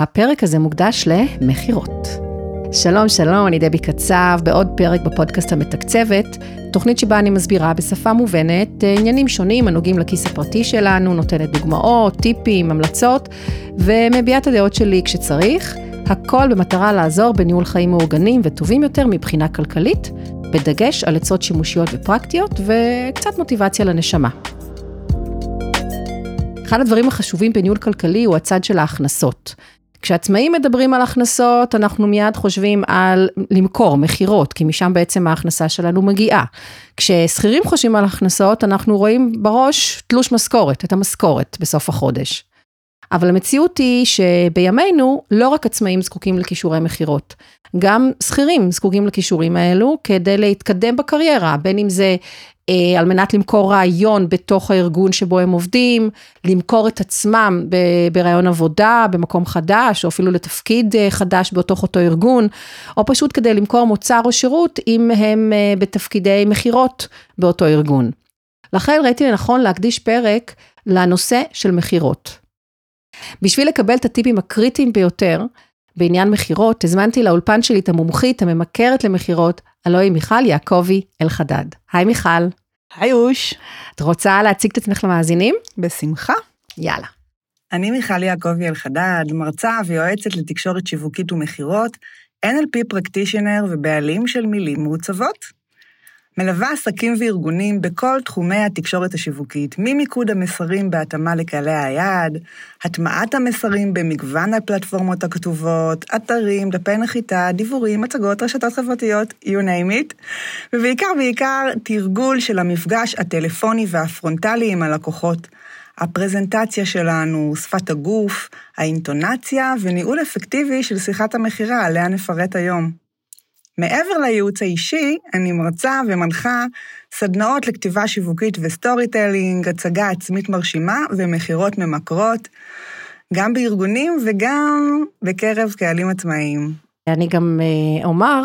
הפרק הזה מוקדש למכירות. שלום, שלום, אני דבי קצב, בעוד פרק בפודקאסט המתקצבת, תוכנית שבה אני מסבירה בשפה מובנת אה, עניינים שונים הנוגעים לכיס הפרטי שלנו, נותנת דוגמאות, טיפים, המלצות, ומביעה את הדעות שלי כשצריך, הכל במטרה לעזור בניהול חיים מאורגנים וטובים יותר מבחינה כלכלית, בדגש על עצות שימושיות ופרקטיות וקצת מוטיבציה לנשמה. אחד הדברים החשובים בניהול כלכלי הוא הצד של ההכנסות. כשעצמאים מדברים על הכנסות, אנחנו מיד חושבים על למכור, מכירות, כי משם בעצם ההכנסה שלנו מגיעה. כששכירים חושבים על הכנסות, אנחנו רואים בראש תלוש משכורת, את המשכורת בסוף החודש. אבל המציאות היא שבימינו לא רק עצמאים זקוקים לכישורי מכירות, גם שכירים זקוקים לכישורים האלו כדי להתקדם בקריירה, בין אם זה אה, על מנת למכור רעיון בתוך הארגון שבו הם עובדים, למכור את עצמם ברעיון עבודה, במקום חדש, או אפילו לתפקיד אה, חדש בתוך אותו ארגון, או פשוט כדי למכור מוצר או שירות אם הם אה, בתפקידי מכירות באותו ארגון. לכן ראיתי לנכון להקדיש פרק לנושא של מכירות. בשביל לקבל את הטיפים הקריטיים ביותר בעניין מכירות, הזמנתי לאולפן שלי את המומחית הממכרת למכירות, הלוא היא מיכל יעקבי אלחדד. היי מיכל. היי אוש. את רוצה להציג את עצמך למאזינים? בשמחה. יאללה. אני מיכל יעקבי אלחדד, מרצה ויועצת לתקשורת שיווקית ומכירות, NLP פרקטישנר ובעלים של מילים מעוצבות. מלווה עסקים וארגונים בכל תחומי התקשורת השיווקית, ממיקוד המסרים בהתאמה לקהלי היעד, הטמעת המסרים במגוון הפלטפורמות הכתובות, אתרים, דפי נחיתה, דיבורים, הצגות, רשתות חברתיות, you name it, ובעיקר בעיקר תרגול של המפגש הטלפוני והפרונטלי עם הלקוחות. הפרזנטציה שלנו, שפת הגוף, האינטונציה וניהול אפקטיבי של שיחת המכירה, עליה נפרט היום. מעבר לייעוץ האישי, אני מרצה ומנחה סדנאות לכתיבה שיווקית ו storytelling, הצגה עצמית מרשימה ומכירות ממכרות, גם בארגונים וגם בקרב קהלים עצמאיים. אני גם אה, אומר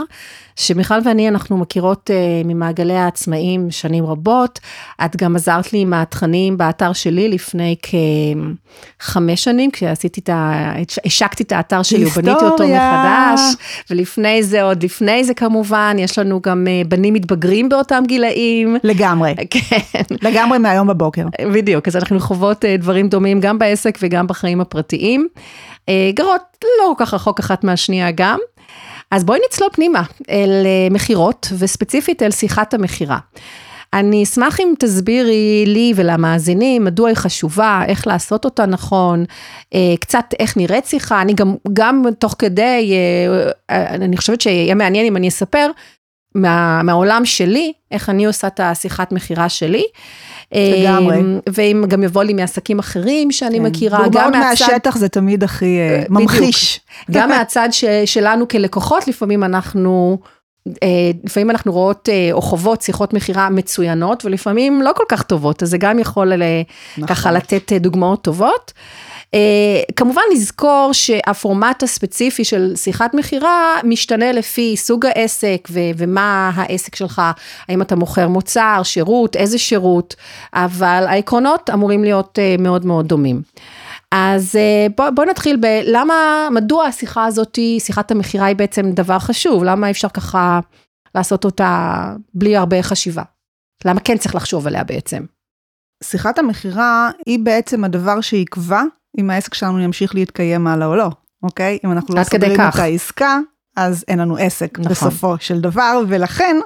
שמיכל ואני אנחנו מכירות uh, ממעגלי העצמאים שנים רבות, את גם עזרת לי עם התכנים באתר שלי לפני כחמש שנים, כשעשיתי את ה... השקתי את האתר שלי ובניתי אותו מחדש, ולפני זה, עוד לפני זה כמובן, יש לנו גם uh, בנים מתבגרים באותם גילאים. לגמרי. כן. לגמרי מהיום בבוקר. בדיוק, אז אנחנו חוות דברים דומים גם בעסק וגם בחיים הפרטיים. גרות לא כל כך רחוק אחת מהשנייה גם. אז בואי נצלול פנימה אל אה, מכירות, וספציפית אל שיחת המכירה. אני אשמח אם תסבירי לי ולמאזינים מדוע היא חשובה, איך לעשות אותה נכון, אה, קצת איך נראית שיחה, אני גם, גם תוך כדי, אה, אני חושבת שיהיה מעניין אם אני אספר מה, מהעולם שלי, איך אני עושה את השיחת מכירה שלי. לגמרי. אמ, ואם גם יבוא לי מעסקים אחרים שאני כן. מכירה, גם מהצד... מהשטח זה תמיד הכי אה, ממחיש. גם מהצד ש, שלנו כלקוחות, לפעמים אנחנו... אה, לפעמים אנחנו רואות אה, או חוות שיחות מכירה מצוינות ולפעמים לא כל כך טובות, אז זה גם יכול נכון. ככה לתת דוגמאות טובות. אה, כמובן לזכור שהפורמט הספציפי של שיחת מכירה משתנה לפי סוג העסק ומה העסק שלך, האם אתה מוכר מוצר, שירות, איזה שירות, אבל העקרונות אמורים להיות אה, מאוד מאוד דומים. אז אה, בוא, בוא נתחיל בלמה, מדוע השיחה הזאת, שיחת המכירה היא בעצם דבר חשוב, למה אפשר ככה לעשות אותה בלי הרבה חשיבה? למה כן צריך לחשוב עליה בעצם? שיחת המכירה היא בעצם הדבר שיקבע אם העסק שלנו ימשיך להתקיים הלאה או לא, אוקיי? אם אנחנו לא סוגרים את העסקה, אז אין לנו עסק נכון. בסופו של דבר, ולכן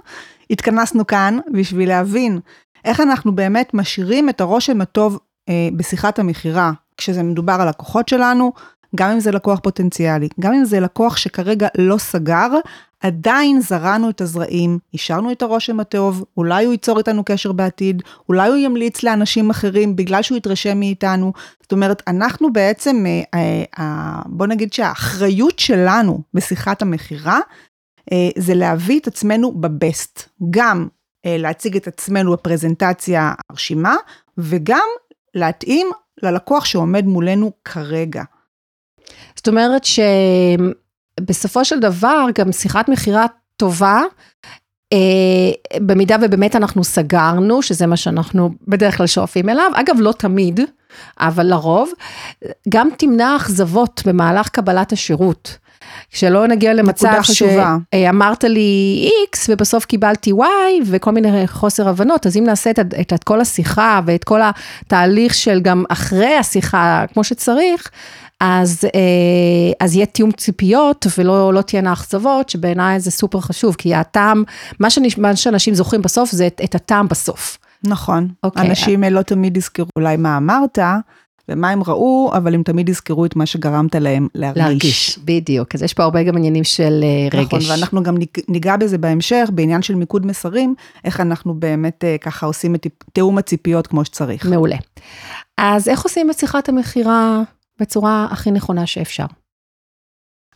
התכנסנו כאן בשביל להבין איך אנחנו באמת משאירים את הרושם הטוב אה, בשיחת המכירה, כשזה מדובר על לקוחות שלנו, גם אם זה לקוח פוטנציאלי, גם אם זה לקוח שכרגע לא סגר, עדיין זרענו את הזרעים, השארנו את הרושם הטוב, אולי הוא ייצור איתנו קשר בעתיד, אולי הוא ימליץ לאנשים אחרים בגלל שהוא יתרשם מאיתנו. זאת אומרת, אנחנו בעצם, אה, אה, בוא נגיד שהאחריות שלנו בשיחת המכירה, אה, זה להביא את עצמנו בבסט. גם להציג את עצמנו בפרזנטציה הרשימה, וגם להתאים ללקוח שעומד מולנו כרגע. זאת אומרת שבסופו של דבר גם שיחת מכירה טובה, אה, במידה ובאמת אנחנו סגרנו, שזה מה שאנחנו בדרך כלל שואפים אליו, אגב לא תמיד, אבל לרוב, גם תמנע אכזבות במהלך קבלת השירות. שלא נגיע למצב שאמרת לי X ובסוף קיבלתי Y וכל מיני חוסר הבנות, אז אם נעשה את, את, את כל השיחה ואת כל התהליך של גם אחרי השיחה כמו שצריך, אז, אה, אז יהיה תיאום ציפיות ולא לא תהיינה אכזבות, שבעיניי זה סופר חשוב, כי הטעם, מה, שנש, מה שאנשים זוכרים בסוף זה את, את הטעם בסוף. נכון, okay. אוקיי. אנשים לא תמיד יזכרו אולי מה אמרת, ומה הם ראו, אבל הם תמיד יזכרו את מה שגרמת להם להרגיש. להרגיש, בדיוק. אז יש פה הרבה גם עניינים של אה, רגש. נכון, ואנחנו גם ניגע בזה בהמשך, בעניין של מיקוד מסרים, איך אנחנו באמת אה, ככה עושים את תיאום הציפיות כמו שצריך. מעולה. אז איך עושים את שיחת המכירה בצורה הכי נכונה שאפשר?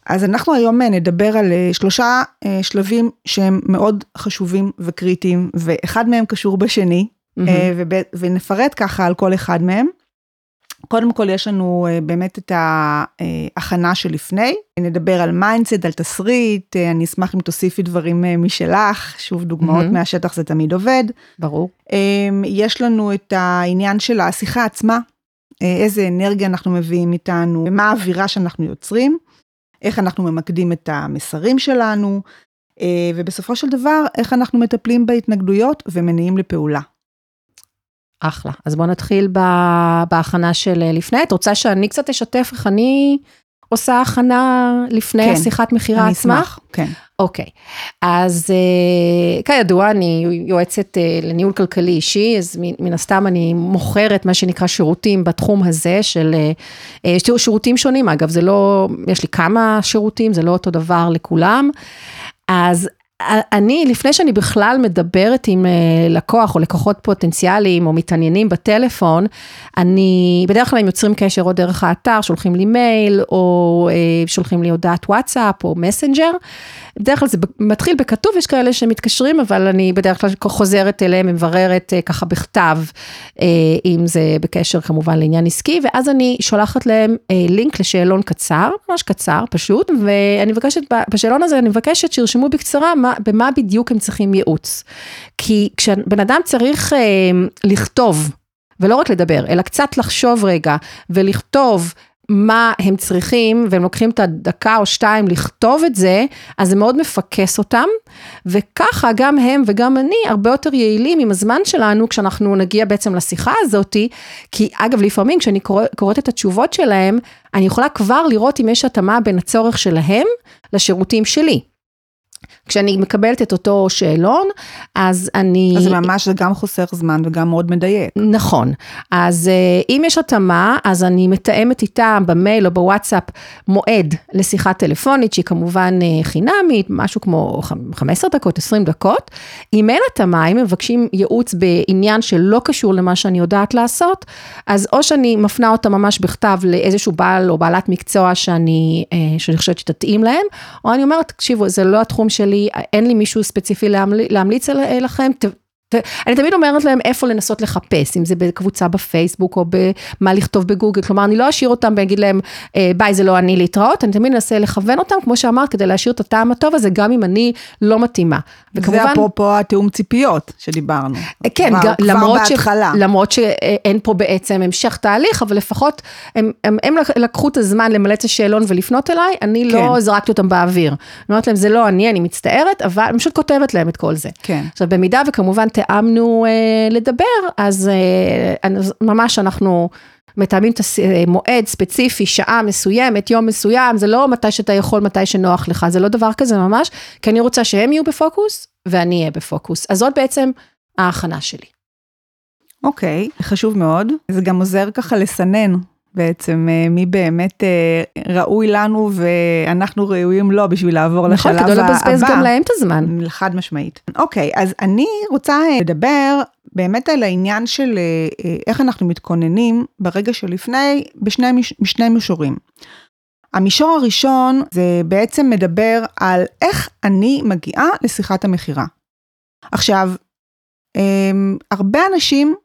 אז אנחנו היום אה, נדבר על שלושה שלבים שהם מאוד חשובים וקריטיים, ואחד מהם קשור בשני, mm-hmm. ונפרט ככה על כל אחד מהם. קודם כל יש לנו אה, באמת את ההכנה שלפני, נדבר על mindset, על תסריט, אה, אני אשמח אם תוסיפי דברים אה, משלך, שוב דוגמאות mm-hmm. מהשטח זה תמיד עובד. ברור. יש לנו את העניין של השיחה עצמה, איזה אנרגיה אנחנו מביאים איתנו, מה האווירה שאנחנו יוצרים, איך אנחנו ממקדים את המסרים שלנו, ובסופו של דבר, איך אנחנו מטפלים בהתנגדויות ומניעים לפעולה. אחלה. אז בואו נתחיל בהכנה של לפני. את רוצה שאני קצת אשתף איך אני עושה הכנה לפני כן, השיחת מכירה עצמה? אני אשמח, כן. אוקיי. אז uh, כידוע, אני יועצת uh, לניהול כלכלי אישי, אז מן הסתם אני מוכרת מה שנקרא שירותים בתחום הזה של uh, שירותים שונים, אגב, זה לא, יש לי כמה שירותים, זה לא אותו דבר לכולם. אז אני, לפני שאני בכלל מדברת עם אה, לקוח או לקוחות פוטנציאליים או מתעניינים בטלפון, אני, בדרך כלל הם יוצרים קשר או דרך האתר, שולחים לי מייל או אה, שולחים לי הודעת וואטסאפ או מסנג'ר. בדרך כלל זה מתחיל בכתוב, יש כאלה שמתקשרים, אבל אני בדרך כלל חוזרת אליהם, מבררת אה, ככה בכתב, אם זה בקשר כמובן לעניין עסקי, ואז אני שולחת להם לינק לשאלון קצר, ממש קצר, פשוט, ואני מבקשת, בשאלון הזה אני מבקשת שירשמו בקצרה מה, במה בדיוק הם צריכים ייעוץ. כי כשבן אדם צריך אה, לכתוב, ולא רק לדבר, אלא קצת לחשוב רגע, ולכתוב מה הם צריכים, והם לוקחים את הדקה או שתיים לכתוב את זה, אז זה מאוד מפקס אותם, וככה גם הם וגם אני הרבה יותר יעילים עם הזמן שלנו, כשאנחנו נגיע בעצם לשיחה הזאתי, כי אגב, לפעמים כשאני קורא, קוראת את התשובות שלהם, אני יכולה כבר לראות אם יש התאמה בין הצורך שלהם לשירותים שלי. כשאני מקבלת את אותו שאלון, אז אני... אז ממש זה גם חוסך זמן וגם מאוד מדייק. נכון. אז אה, אם יש התאמה, אז אני מתאמת איתם במייל או בוואטסאפ מועד לשיחה טלפונית, שהיא כמובן אה, חינמית, משהו כמו 15 דקות, 20 דקות. אם אין התאמה, אם מבקשים ייעוץ בעניין שלא קשור למה שאני יודעת לעשות, אז או שאני מפנה אותה ממש בכתב לאיזשהו בעל או בעלת מקצוע שאני, אה, שאני חושבת שתתאים להם, או אני אומרת, תקשיבו, זה לא התחום שלי. שלי, אין לי מישהו ספציפי להמליץ לכם, אני תמיד אומרת להם איפה לנסות לחפש, אם זה בקבוצה בפייסבוק או במה לכתוב בגוגל, כלומר אני לא אשאיר אותם ואגיד להם אה, ביי זה לא אני להתראות, אני תמיד אנסה לכוון אותם, כמו שאמרת, כדי להשאיר את הטעם הטוב הזה, גם אם אני לא מתאימה. וכמובן... זה אפרופו התיאום ציפיות שדיברנו. כן, כבר, כבר למרות, בהתחלה. ש, למרות שאין פה בעצם המשך תהליך, אבל לפחות הם, הם, הם לקחו את הזמן למלא את השאלון ולפנות אליי, אני לא כן. לא זרקתי אותם באוויר. אני אומרת להם זה לא אני, אני מצטערת, אבל אני פשוט כותבת להם את כל זה. כן. עכשיו במידה וכמובן תיאמנו אה, לדבר, אז אה, ממש אנחנו מתאמים את המועד אה, ספציפי, שעה מסוימת, יום מסוים, זה לא מתי שאתה יכול, מתי שנוח לך, זה לא דבר כזה ממש, כי אני רוצה שהם יהיו בפוקוס ואני אהיה בפוקוס. אז זאת בעצם ההכנה שלי. אוקיי, okay, חשוב מאוד. זה גם עוזר ככה לסנן בעצם אה, מי באמת אה, ראוי לנו ואנחנו ראויים לו בשביל לעבור נכון, לשלב הבא. נכון, כדי לבזבז גם להם את הזמן. חד משמעית. אוקיי, אז אני רוצה אה, לדבר באמת על העניין של איך אנחנו מתכוננים ברגע שלפני, בשני, בשני מישורים. המישור הראשון זה בעצם מדבר על איך אני מגיעה לשיחת המכירה. עכשיו, הרבה אנשים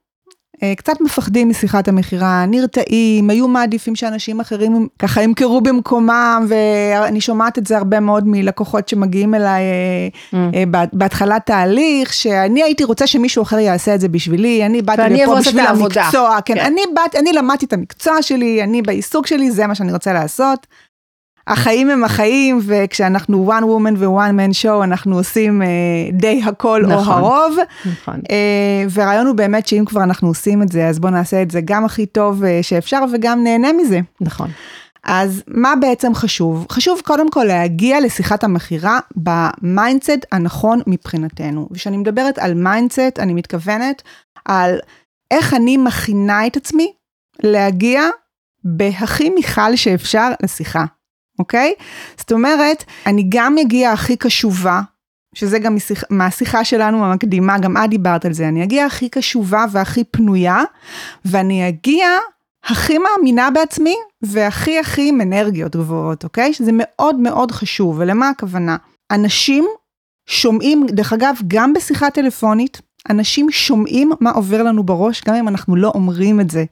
קצת מפחדים משיחת המכירה, נרתעים, היו מעדיפים שאנשים אחרים ככה ימכרו במקומם, ואני שומעת את זה הרבה מאוד מלקוחות שמגיעים אליי mm. בהתחלת תהליך, שאני הייתי רוצה שמישהו אחר יעשה את זה בשבילי, אני באתי לפה בשביל המקצוע, כן, כן. אני, באת, אני למדתי את המקצוע שלי, אני בעיסוק שלי, זה מה שאני רוצה לעשות. החיים הם החיים, וכשאנחנו one woman ו-one man show, אנחנו עושים די הכל נכון, או הרוב. נכון. Uh, והרעיון הוא באמת שאם כבר אנחנו עושים את זה, אז בואו נעשה את זה גם הכי טוב uh, שאפשר וגם נהנה מזה. נכון. אז מה בעצם חשוב? חשוב קודם כל להגיע לשיחת המכירה ב mindset הנכון מבחינתנו. וכשאני מדברת על mindset, אני מתכוונת על איך אני מכינה את עצמי להגיע בהכי מיכל שאפשר לשיחה. אוקיי? זאת אומרת, אני גם אגיע הכי קשובה, שזה גם משיח, מהשיחה שלנו המקדימה, גם את דיברת על זה, אני אגיע הכי קשובה והכי פנויה, ואני אגיע הכי מאמינה בעצמי, והכי הכי עם אנרגיות גבוהות, אוקיי? שזה מאוד מאוד חשוב, ולמה הכוונה? אנשים שומעים, דרך אגב, גם בשיחה טלפונית, אנשים שומעים מה עובר לנו בראש, גם אם אנחנו לא אומרים את זה.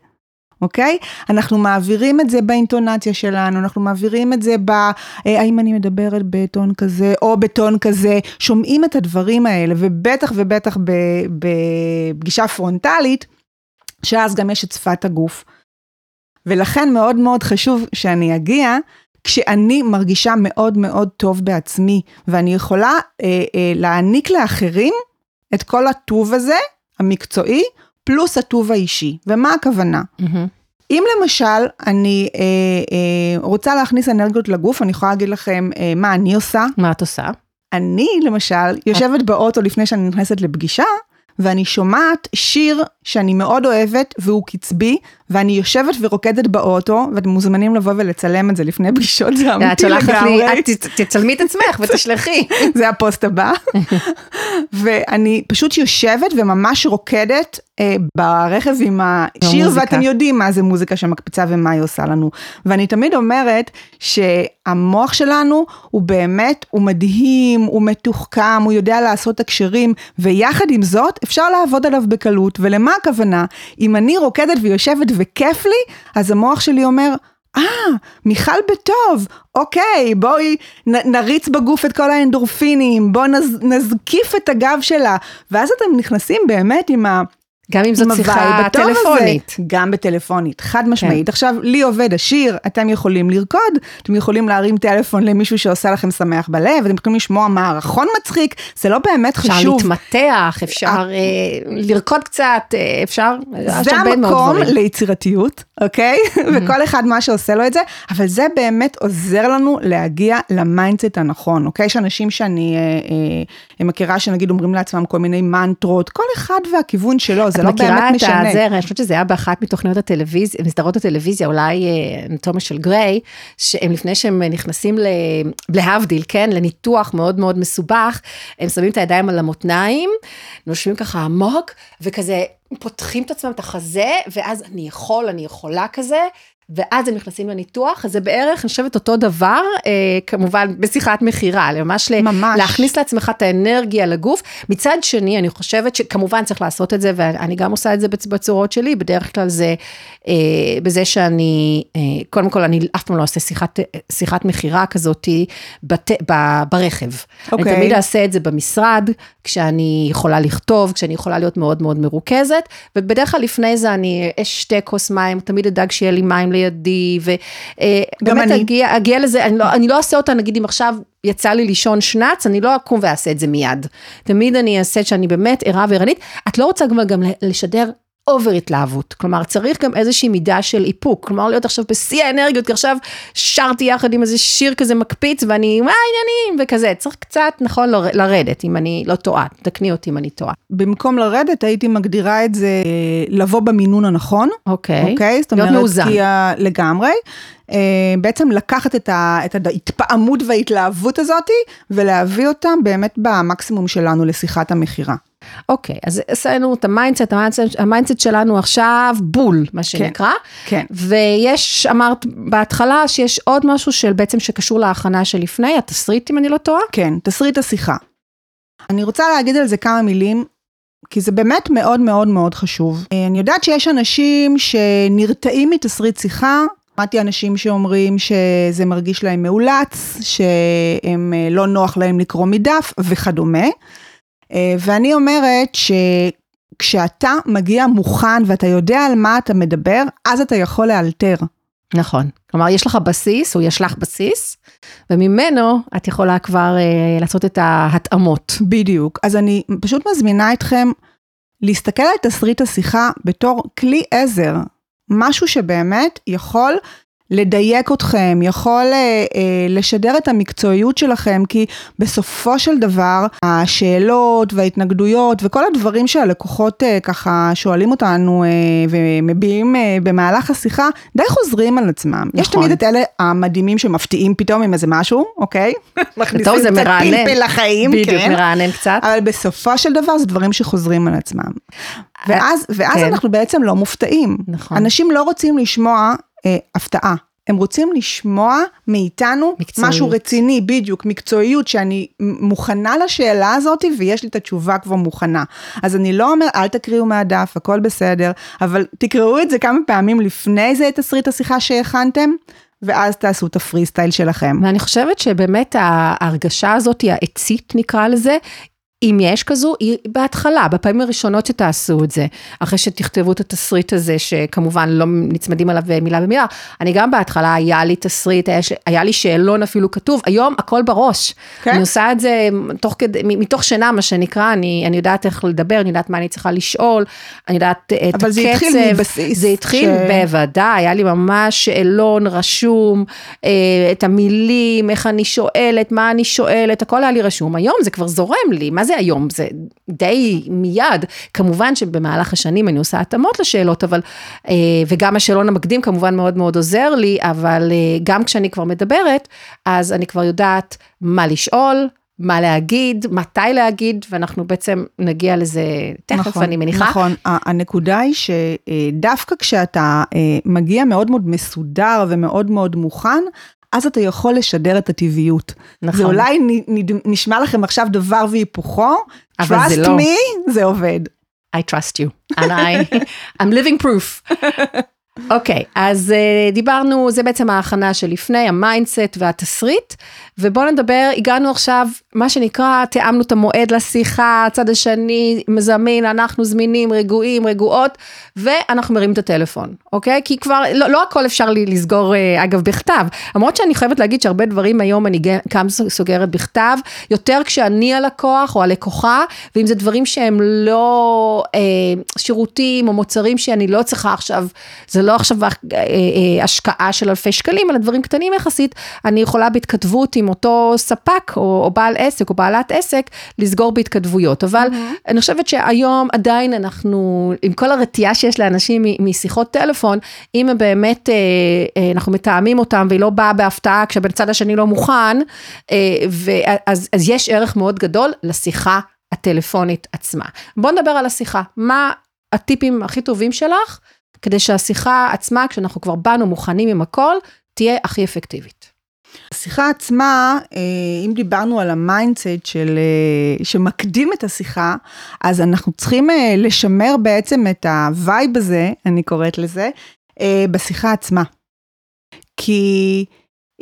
אוקיי? אנחנו מעבירים את זה באינטונציה שלנו, אנחנו מעבירים את זה ב... אה, האם אני מדברת בטון כזה או בטון כזה, שומעים את הדברים האלה, ובטח ובטח בפגישה פרונטלית, שאז גם יש את שפת הגוף. ולכן מאוד מאוד חשוב שאני אגיע כשאני מרגישה מאוד מאוד טוב בעצמי, ואני יכולה אה, אה, להעניק לאחרים את כל הטוב הזה, המקצועי, פלוס הטוב האישי. ומה הכוונה? אם למשל אני אה, אה, רוצה להכניס אנרגיות לגוף, אני יכולה להגיד לכם אה, מה אני עושה. מה את עושה? אני למשל יושבת באוטו לפני שאני נכנסת לפגישה, ואני שומעת שיר שאני מאוד אוהבת והוא קצבי, ואני יושבת ורוקדת באוטו, ואתם מוזמנים לבוא ולצלם את זה לפני פגישות, זה אמיתי לגמרי. את תצלמי את עצמך ותשלחי. זה הפוסט הבא. ואני פשוט יושבת וממש רוקדת אה, ברכב עם השיר, ואתם יודעים מה זה מוזיקה שמקפיצה ומה היא עושה לנו. ואני תמיד אומרת שהמוח שלנו הוא באמת, הוא מדהים, הוא מתוחכם, הוא יודע לעשות הקשרים, ויחד עם זאת אפשר לעבוד עליו בקלות. ולמה הכוונה? אם אני רוקדת ויושבת וכיף לי, אז המוח שלי אומר, אה, ah, מיכל בטוב, אוקיי, בואי נ, נריץ בגוף את כל האנדורפינים, בואו נז, נזקיף את הגב שלה, ואז אתם נכנסים באמת עם ה... גם אם זאת שיחה טלפונית. הזה, גם בטלפונית, חד משמעית. כן. עכשיו, לי עובד השיר, אתם יכולים לרקוד, אתם יכולים להרים טלפון למישהו שעושה לכם שמח בלב, אתם יכולים לשמוע מערכון מצחיק, זה לא באמת אפשר חשוב. אפשר להתמתח, אפשר אה, אה, לרקוד קצת, אה, אפשר, זה המקום ליצירתיות, אוקיי? Mm-hmm. וכל אחד מה שעושה לו את זה, אבל זה באמת עוזר לנו להגיע ל mindset הנכון, אוקיי? יש אנשים שאני אה, אה, מכירה שנגיד אומרים לעצמם כל מיני מנטרות, כל אחד והכיוון שלו. זה לא באמת משנה. את הזה, אני חושבת שזה היה באחת מתוכניות הטלוויזיה, מסדרות הטלוויזיה, אולי אנטומיה של גריי, שהם לפני שהם נכנסים להבדיל, כן, לניתוח מאוד מאוד מסובך, הם שמים את הידיים על המותניים, נושמים ככה עמוק, וכזה פותחים את עצמם את החזה, ואז אני יכול, אני יכולה כזה, ואז הם נכנסים לניתוח, אז זה בערך, אני חושבת, אותו דבר, אה, כמובן, בשיחת מכירה, ממש, ממש להכניס לעצמך את האנרגיה לגוף. מצד שני, אני חושבת שכמובן צריך לעשות את זה, ואני גם עושה את זה בצורות שלי, בדרך כלל זה אה, בזה שאני, אה, קודם כל, אני אף פעם לא עושה שיחת, שיחת מכירה כזאת בת, ב, ברכב. Okay. אני אוקיי. תמיד אעשה את זה במשרד, כשאני יכולה לכתוב, כשאני יכולה להיות מאוד מאוד מרוכזת, ובדרך כלל לפני זה אני אשתה כוס מים, תמיד אדאג שיהיה לי מים לידי, ובאמת אה, אגיע, אגיע לזה, אני לא, אני לא אעשה אותה, נגיד אם עכשיו יצא לי לישון שנץ, אני לא אקום ואעשה את זה מיד. תמיד אני אעשה שאני באמת ערה וערנית. את לא רוצה גם, גם לשדר over התלהבות, כלומר צריך גם איזושהי מידה של איפוק, כלומר להיות עכשיו בשיא האנרגיות, כי עכשיו שרתי יחד עם איזה שיר כזה מקפיץ ואני, מה העניינים, וכזה, צריך קצת, נכון, לרדת, אם אני לא טועה, תקני אותי אם אני טועה. במקום לרדת הייתי מגדירה את זה לבוא במינון הנכון, אוקיי, אוקיי? זאת אומרת, להיות מאוזן. לגמרי. אה, בעצם לקחת את, ה, את ההתפעמות וההתלהבות הזאת ולהביא אותה באמת במקסימום שלנו לשיחת המכירה. אוקיי, אז עשינו את ה mindset, ה mindset, ה mindset שלנו עכשיו בול, מה כן, שנקרא. כן. כן. ויש, אמרת בהתחלה שיש עוד משהו של בעצם שקשור להכנה שלפני, התסריט אם אני לא טועה? כן, תסריט השיחה. אני רוצה להגיד על זה כמה מילים. כי זה באמת מאוד מאוד מאוד חשוב. אה, אני יודעת שיש אנשים שנרתעים מתסריט שיחה, שמעתי אנשים שאומרים שזה מרגיש להם מאולץ, שהם אה, לא נוח להם לקרוא מדף וכדומה. אה, ואני אומרת שכשאתה מגיע מוכן ואתה יודע על מה אתה מדבר, אז אתה יכול לאלתר. נכון. כלומר, יש לך בסיס, או יש לך בסיס, וממנו את יכולה כבר אה, לעשות את ההתאמות. בדיוק. אז אני פשוט מזמינה אתכם להסתכל על תסריט השיחה בתור כלי עזר, משהו שבאמת יכול לדייק אתכם, יכול אה, אה, לשדר את המקצועיות שלכם, כי בסופו של דבר השאלות וההתנגדויות וכל הדברים שהלקוחות אה, ככה שואלים אותנו אה, ומביעים אה, במהלך השיחה, די חוזרים על עצמם. נכון. יש תמיד את אלה המדהימים שמפתיעים פתאום עם איזה משהו, אוקיי? מכניסים קצת פלפל לחיים, בדיוק, כן. מרענן קצת. אבל בסופו של דבר זה דברים שחוזרים על עצמם. ואז, ואז כן. אנחנו בעצם לא מופתעים. נכון. אנשים לא רוצים לשמוע אה, הפתעה. הם רוצים לשמוע מאיתנו מקצועיות. משהו רציני, בדיוק, מקצועיות, שאני מוכנה לשאלה הזאת ויש לי את התשובה כבר מוכנה. אז אני לא אומר, אל תקריאו מהדף, הכל בסדר, אבל תקראו את זה כמה פעמים לפני זה, את תסריט השיחה שהכנתם. ואז תעשו את הפרי סטייל שלכם. ואני חושבת שבאמת ההרגשה הזאת, העצית נקרא לזה, אם יש כזו, היא בהתחלה, בפעמים הראשונות שתעשו את זה, אחרי שתכתבו את התסריט הזה, שכמובן לא נצמדים עליו מילה במילה, אני גם בהתחלה, היה לי תסריט, היה, היה לי שאלון אפילו כתוב, היום הכל בראש. כן. אני עושה את זה תוך כדי, מתוך שינה, מה שנקרא, אני, אני יודעת איך לדבר, אני יודעת מה אני צריכה לשאול, אני יודעת את הקצב. אבל זה התחיל מבסיס. זה התחיל ש... בוודאי, היה לי ממש שאלון רשום, אה, את המילים, איך אני שואלת, מה אני שואלת, הכל היה לי רשום. היום זה כבר זורם לי, מה זה היום? זה די מיד. כמובן שבמהלך השנים אני עושה התאמות לשאלות, אבל, אה, וגם השאלון המקדים כמובן מאוד מאוד עוזר לי, אבל אה, גם כשאני כבר מדברת, אז אני כבר יודעת מה לשאול. מה להגיד, מתי להגיד, ואנחנו בעצם נגיע לזה תכף, נכון, אני מניחה. נכון, הנקודה היא שדווקא כשאתה אה, מגיע מאוד מאוד מסודר ומאוד מאוד מוכן, אז אתה יכול לשדר את הטבעיות. נכון. זה אולי נשמע לכם עכשיו דבר והיפוכו, אבל trust זה לא. me, זה עובד. I trust you, and I, I'm living proof. אוקיי, okay, אז uh, דיברנו, זה בעצם ההכנה שלפני, ה mindset והתסריט, ובואו נדבר, הגענו עכשיו, מה שנקרא, תיאמנו את המועד לשיחה, הצד השני מזמין, אנחנו זמינים, רגועים, רגועות, ואנחנו מרים את הטלפון, אוקיי? כי כבר, לא, לא הכל אפשר לי לסגור, uh, אגב, בכתב, למרות שאני חייבת להגיד שהרבה דברים היום אני גם סוגרת בכתב, יותר כשאני הלקוח או הלקוחה, ואם זה דברים שהם לא uh, שירותים או מוצרים שאני לא צריכה עכשיו, זה לא עכשיו אה, אה, השקעה של אלפי שקלים, אלא דברים קטנים יחסית, אני יכולה בהתכתבות עם אותו ספק או, או בעל עסק או בעלת עסק, לסגור בהתכתבויות. אבל mm-hmm. אני חושבת שהיום עדיין אנחנו, עם כל הרתיעה שיש לאנשים משיחות טלפון, אם הם באמת, אה, אנחנו מתאמים אותם והיא לא באה בהפתעה כשבצד השני לא מוכן, אז, אז יש ערך מאוד גדול לשיחה הטלפונית עצמה. בואו נדבר על השיחה. מה הטיפים הכי טובים שלך כדי שהשיחה עצמה, כשאנחנו כבר באנו מוכנים עם הכל, תהיה הכי אפקטיבית. השיחה עצמה, אה, אם דיברנו על ה mindset של, אה, שמקדים את השיחה, אז אנחנו צריכים אה, לשמר בעצם את ה vibe הזה, אני קוראת לזה, בשיחה עצמה. כי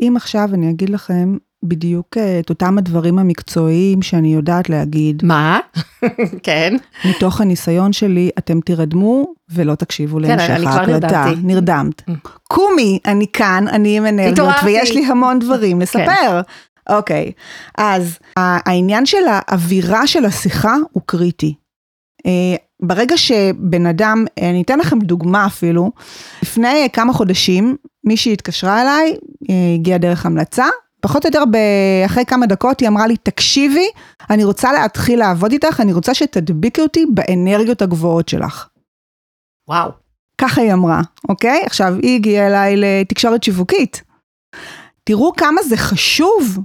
אם עכשיו אני אגיד לכם בדיוק אה, את אותם הדברים המקצועיים שאני יודעת להגיד. מה? כן. מתוך הניסיון שלי, אתם תרדמו ולא תקשיבו כן, להמשך ההקלטה. כן, אני כבר נרדמתי. נרדמת. Mm. קומי, אני כאן, אני עם אנרגיות, ויש לי המון דברים לספר. אוקיי, אז העניין של האווירה של השיחה הוא קריטי. אה, ברגע שבן אדם, אני אתן לכם דוגמה אפילו, לפני כמה חודשים מישהי התקשרה אליי, אה, הגיעה דרך המלצה, פחות או יותר אחרי כמה דקות היא אמרה לי, תקשיבי, אני רוצה להתחיל לעבוד איתך, אני רוצה שתדביקי אותי באנרגיות הגבוהות שלך. וואו. ככה היא אמרה, אוקיי? עכשיו, היא הגיעה אליי לתקשורת שיווקית. תראו כמה זה חשוב,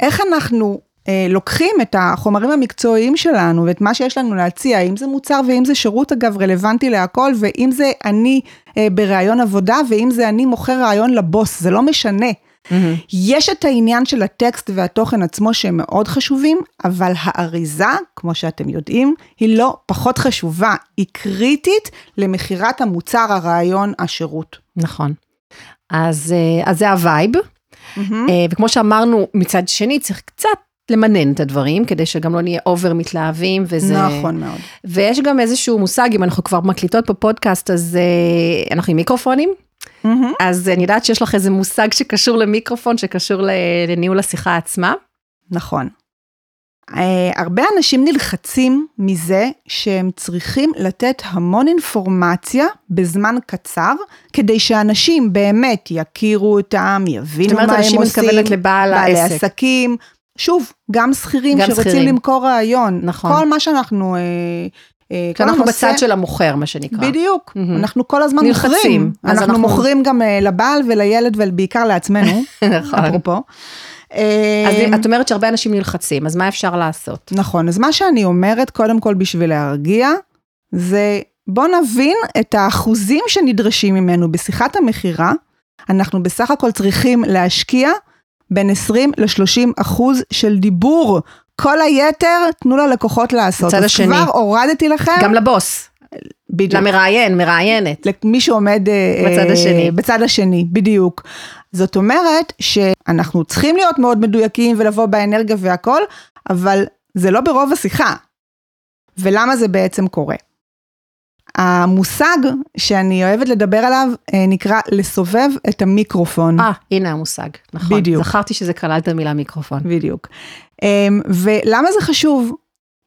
איך אנחנו אה, לוקחים את החומרים המקצועיים שלנו ואת מה שיש לנו להציע, אם זה מוצר ואם זה שירות אגב רלוונטי להכל, ואם זה אני אה, בראיון עבודה ואם זה אני מוכר רעיון לבוס, זה לא משנה. יש את העניין של הטקסט והתוכן עצמו שהם מאוד חשובים, אבל האריזה, כמו שאתם יודעים, היא לא פחות חשובה, היא קריטית למכירת המוצר, הרעיון, השירות. נכון. אז, אז זה ה vibe, mm-hmm. וכמו שאמרנו, מצד שני צריך קצת למנן את הדברים, כדי שגם לא נהיה over מתלהבים, וזה... נכון מאוד. ויש גם איזשהו מושג, אם אנחנו כבר מקליטות בפודקאסט, אז uh, אנחנו עם מיקרופונים. Mm-hmm. אז אני יודעת שיש לך איזה מושג שקשור למיקרופון, שקשור לניהול השיחה עצמה. נכון. Uh, הרבה אנשים נלחצים מזה שהם צריכים לתת המון אינפורמציה בזמן קצר, כדי שאנשים באמת יכירו אותם, יבינו מה הם עושים. זאת אומרת, אנשים מתכוונת לבעל העסק. בעלי עסקים, שוב, גם שכירים שרוצים שכירים. למכור רעיון. נכון. כל מה שאנחנו... אה, אה, אנחנו הנושא, בצד של המוכר, מה שנקרא. בדיוק, mm-hmm. אנחנו כל הזמן נלחצים. מוכרים. אנחנו, אנחנו מוכרים גם אה, לבעל ולילד ובעיקר לעצמנו, נכון. אפרופו. אז את אומרת שהרבה אנשים נלחצים, אז מה אפשר לעשות? נכון, אז מה שאני אומרת, קודם כל בשביל להרגיע, זה בוא נבין את האחוזים שנדרשים ממנו בשיחת המכירה. אנחנו בסך הכל צריכים להשקיע בין 20 ל-30 אחוז של דיבור. כל היתר, תנו ללקוחות לעשות. בצד השני. כבר הורדתי לכם. גם לבוס. בדיוק. למראיין, מראיינת. למי שעומד... אה, בצד אה, השני. בצד השני, בדיוק. זאת אומרת שאנחנו צריכים להיות מאוד מדויקים ולבוא באנרגיה והכל, אבל זה לא ברוב השיחה. ולמה זה בעצם קורה? המושג שאני אוהבת לדבר עליו אה, נקרא לסובב את המיקרופון. אה, הנה המושג, נכון. בדיוק. זכרתי שזה כלל את המילה מיקרופון. בדיוק. אמ, ולמה זה חשוב?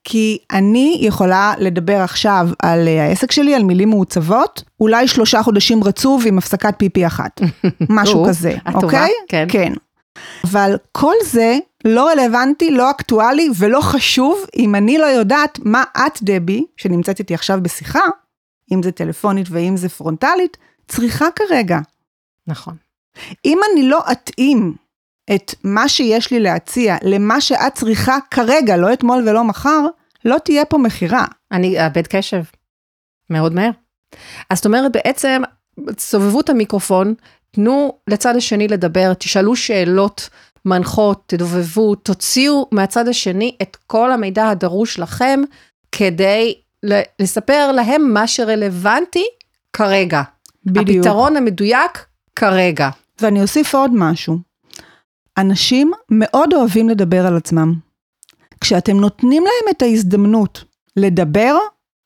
כי אני יכולה לדבר עכשיו על אה, העסק שלי, על מילים מעוצבות, אולי שלושה חודשים רצוף עם הפסקת פיפי אחת. משהו כזה, אוקיי? כן. כן. אבל כל זה לא רלוונטי, לא אקטואלי ולא חשוב אם אני לא יודעת מה את, דבי, שנמצאת איתי עכשיו בשיחה, אם זה טלפונית ואם זה פרונטלית, צריכה כרגע. נכון. אם אני לא אתאים את מה שיש לי להציע למה שאת צריכה כרגע, לא אתמול ולא מחר, לא תהיה פה מכירה. אני אאבד קשב. מאוד מהר. אז זאת אומרת, בעצם, סובבו את המיקרופון, תנו לצד השני לדבר, תשאלו שאלות מנחות, תדובבו, תוציאו מהצד השני את כל המידע הדרוש לכם, כדי לספר להם מה שרלוונטי כרגע. בדיוק. הפתרון המדויק כרגע. ואני אוסיף עוד משהו. אנשים מאוד אוהבים לדבר על עצמם. כשאתם נותנים להם את ההזדמנות לדבר,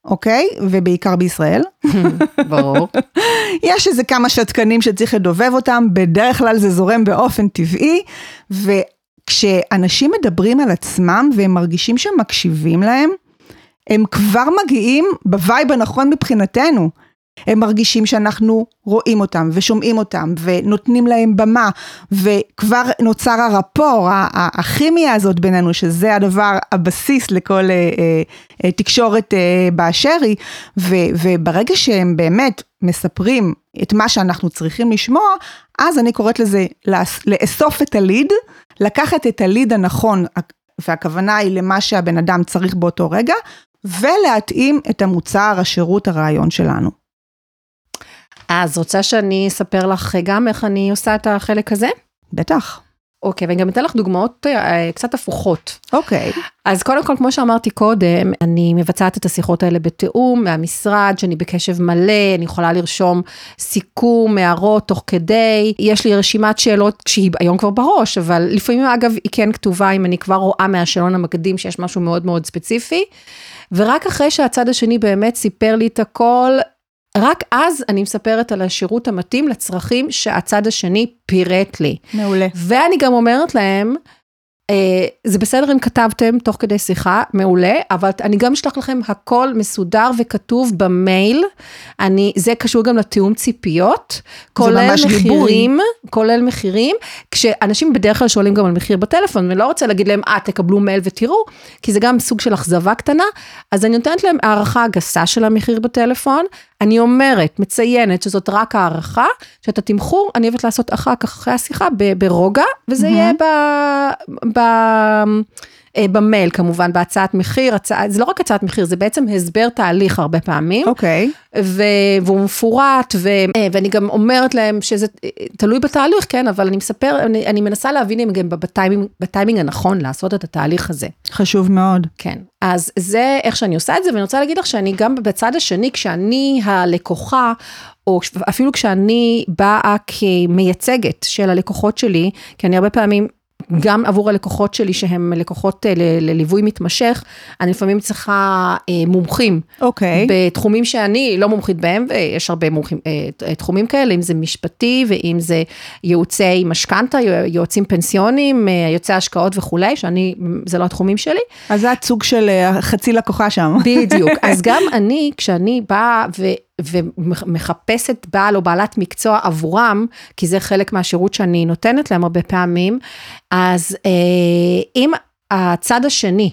אוקיי? ובעיקר בישראל. ברור. יש איזה כמה שתקנים שצריך לדובב אותם, בדרך כלל זה זורם באופן טבעי, וכשאנשים מדברים על עצמם והם מרגישים שהם מקשיבים להם, הם כבר מגיעים ב vibe הנכון מבחינתנו. הם מרגישים שאנחנו רואים אותם ושומעים אותם ונותנים להם במה וכבר נוצר ה rapport, הכימיה הזאת בינינו שזה הדבר הבסיס לכל אה, אה, תקשורת אה, באשר היא וברגע שהם באמת מספרים את מה שאנחנו צריכים לשמוע אז אני קוראת לזה לאסוף את ה lead, לקחת את ה lead הנכון והכוונה היא למה שהבן אדם צריך באותו רגע ולהתאים את המוצר, השירות, הרעיון שלנו. אז רוצה שאני אספר לך גם איך אני עושה את החלק הזה? בטח. אוקיי, ואני גם אתן לך דוגמאות אה, קצת הפוכות. אוקיי. אז קודם כל, כמו שאמרתי קודם, אני מבצעת את השיחות האלה בתיאום מהמשרד, שאני בקשב מלא, אני יכולה לרשום סיכום, הערות תוך כדי, יש לי רשימת שאלות שהיא היום כבר בראש, אבל לפעמים אגב היא כן כתובה אם אני כבר רואה מהשאלון המקדים שיש משהו מאוד מאוד ספציפי. ורק אחרי שהצד השני באמת סיפר לי את הכל, רק אז אני מספרת על השירות המתאים לצרכים שהצד השני פירט לי. מעולה. ואני גם אומרת להם, זה בסדר אם כתבתם תוך כדי שיחה, מעולה, אבל אני גם אשלח לכם הכל מסודר וכתוב במייל. אני, זה קשור גם לתיאום ציפיות, כולל מחירים, גיבוי. כולל מחירים, כשאנשים בדרך כלל שואלים גם על מחיר בטלפון, ואני לא רוצה להגיד להם, אה, תקבלו מייל ותראו, כי זה גם סוג של אכזבה קטנה, אז אני נותנת להם הערכה הגסה של המחיר בטלפון, אני אומרת, מציינת שזאת רק הערכה, שאת התמחור אני אוהבת לעשות אחר כך, אחרי השיחה, ברוגע, וזה mm-hmm. יהיה ב... אה, במייל כמובן, בהצעת מחיר, הצע, זה לא רק הצעת מחיר, זה בעצם הסבר תהליך הרבה פעמים. אוקיי. ו- והוא מפורט, ו- אה, ואני גם אומרת להם שזה אה, תלוי בתהליך, כן, אבל אני מספר, אני, אני מנסה להבין אם גם בטיימינג, בטיימינג הנכון לעשות את התהליך הזה. חשוב מאוד. כן, אז זה איך שאני עושה את זה, ואני רוצה להגיד לך שאני גם בצד השני, כשאני הלקוחה, או אפילו כשאני באה כמייצגת של הלקוחות שלי, כי אני הרבה פעמים גם עבור הלקוחות שלי שהם לקוחות אה, לליווי מתמשך, אני לפעמים צריכה אה, מומחים. אוקיי. Okay. בתחומים שאני לא מומחית בהם, ויש הרבה מומחים, אה, תחומים כאלה, אם זה משפטי ואם זה ייעוצי משכנתה, יועצים פנסיונים, יועצי השקעות וכולי, שאני, זה לא התחומים שלי. אז זה הצוג של חצי לקוחה שם. בדיוק. אז גם אני, כשאני באה ו... ומחפשת בעל או בעלת מקצוע עבורם, כי זה חלק מהשירות שאני נותנת להם הרבה פעמים, אז אה, אם הצד השני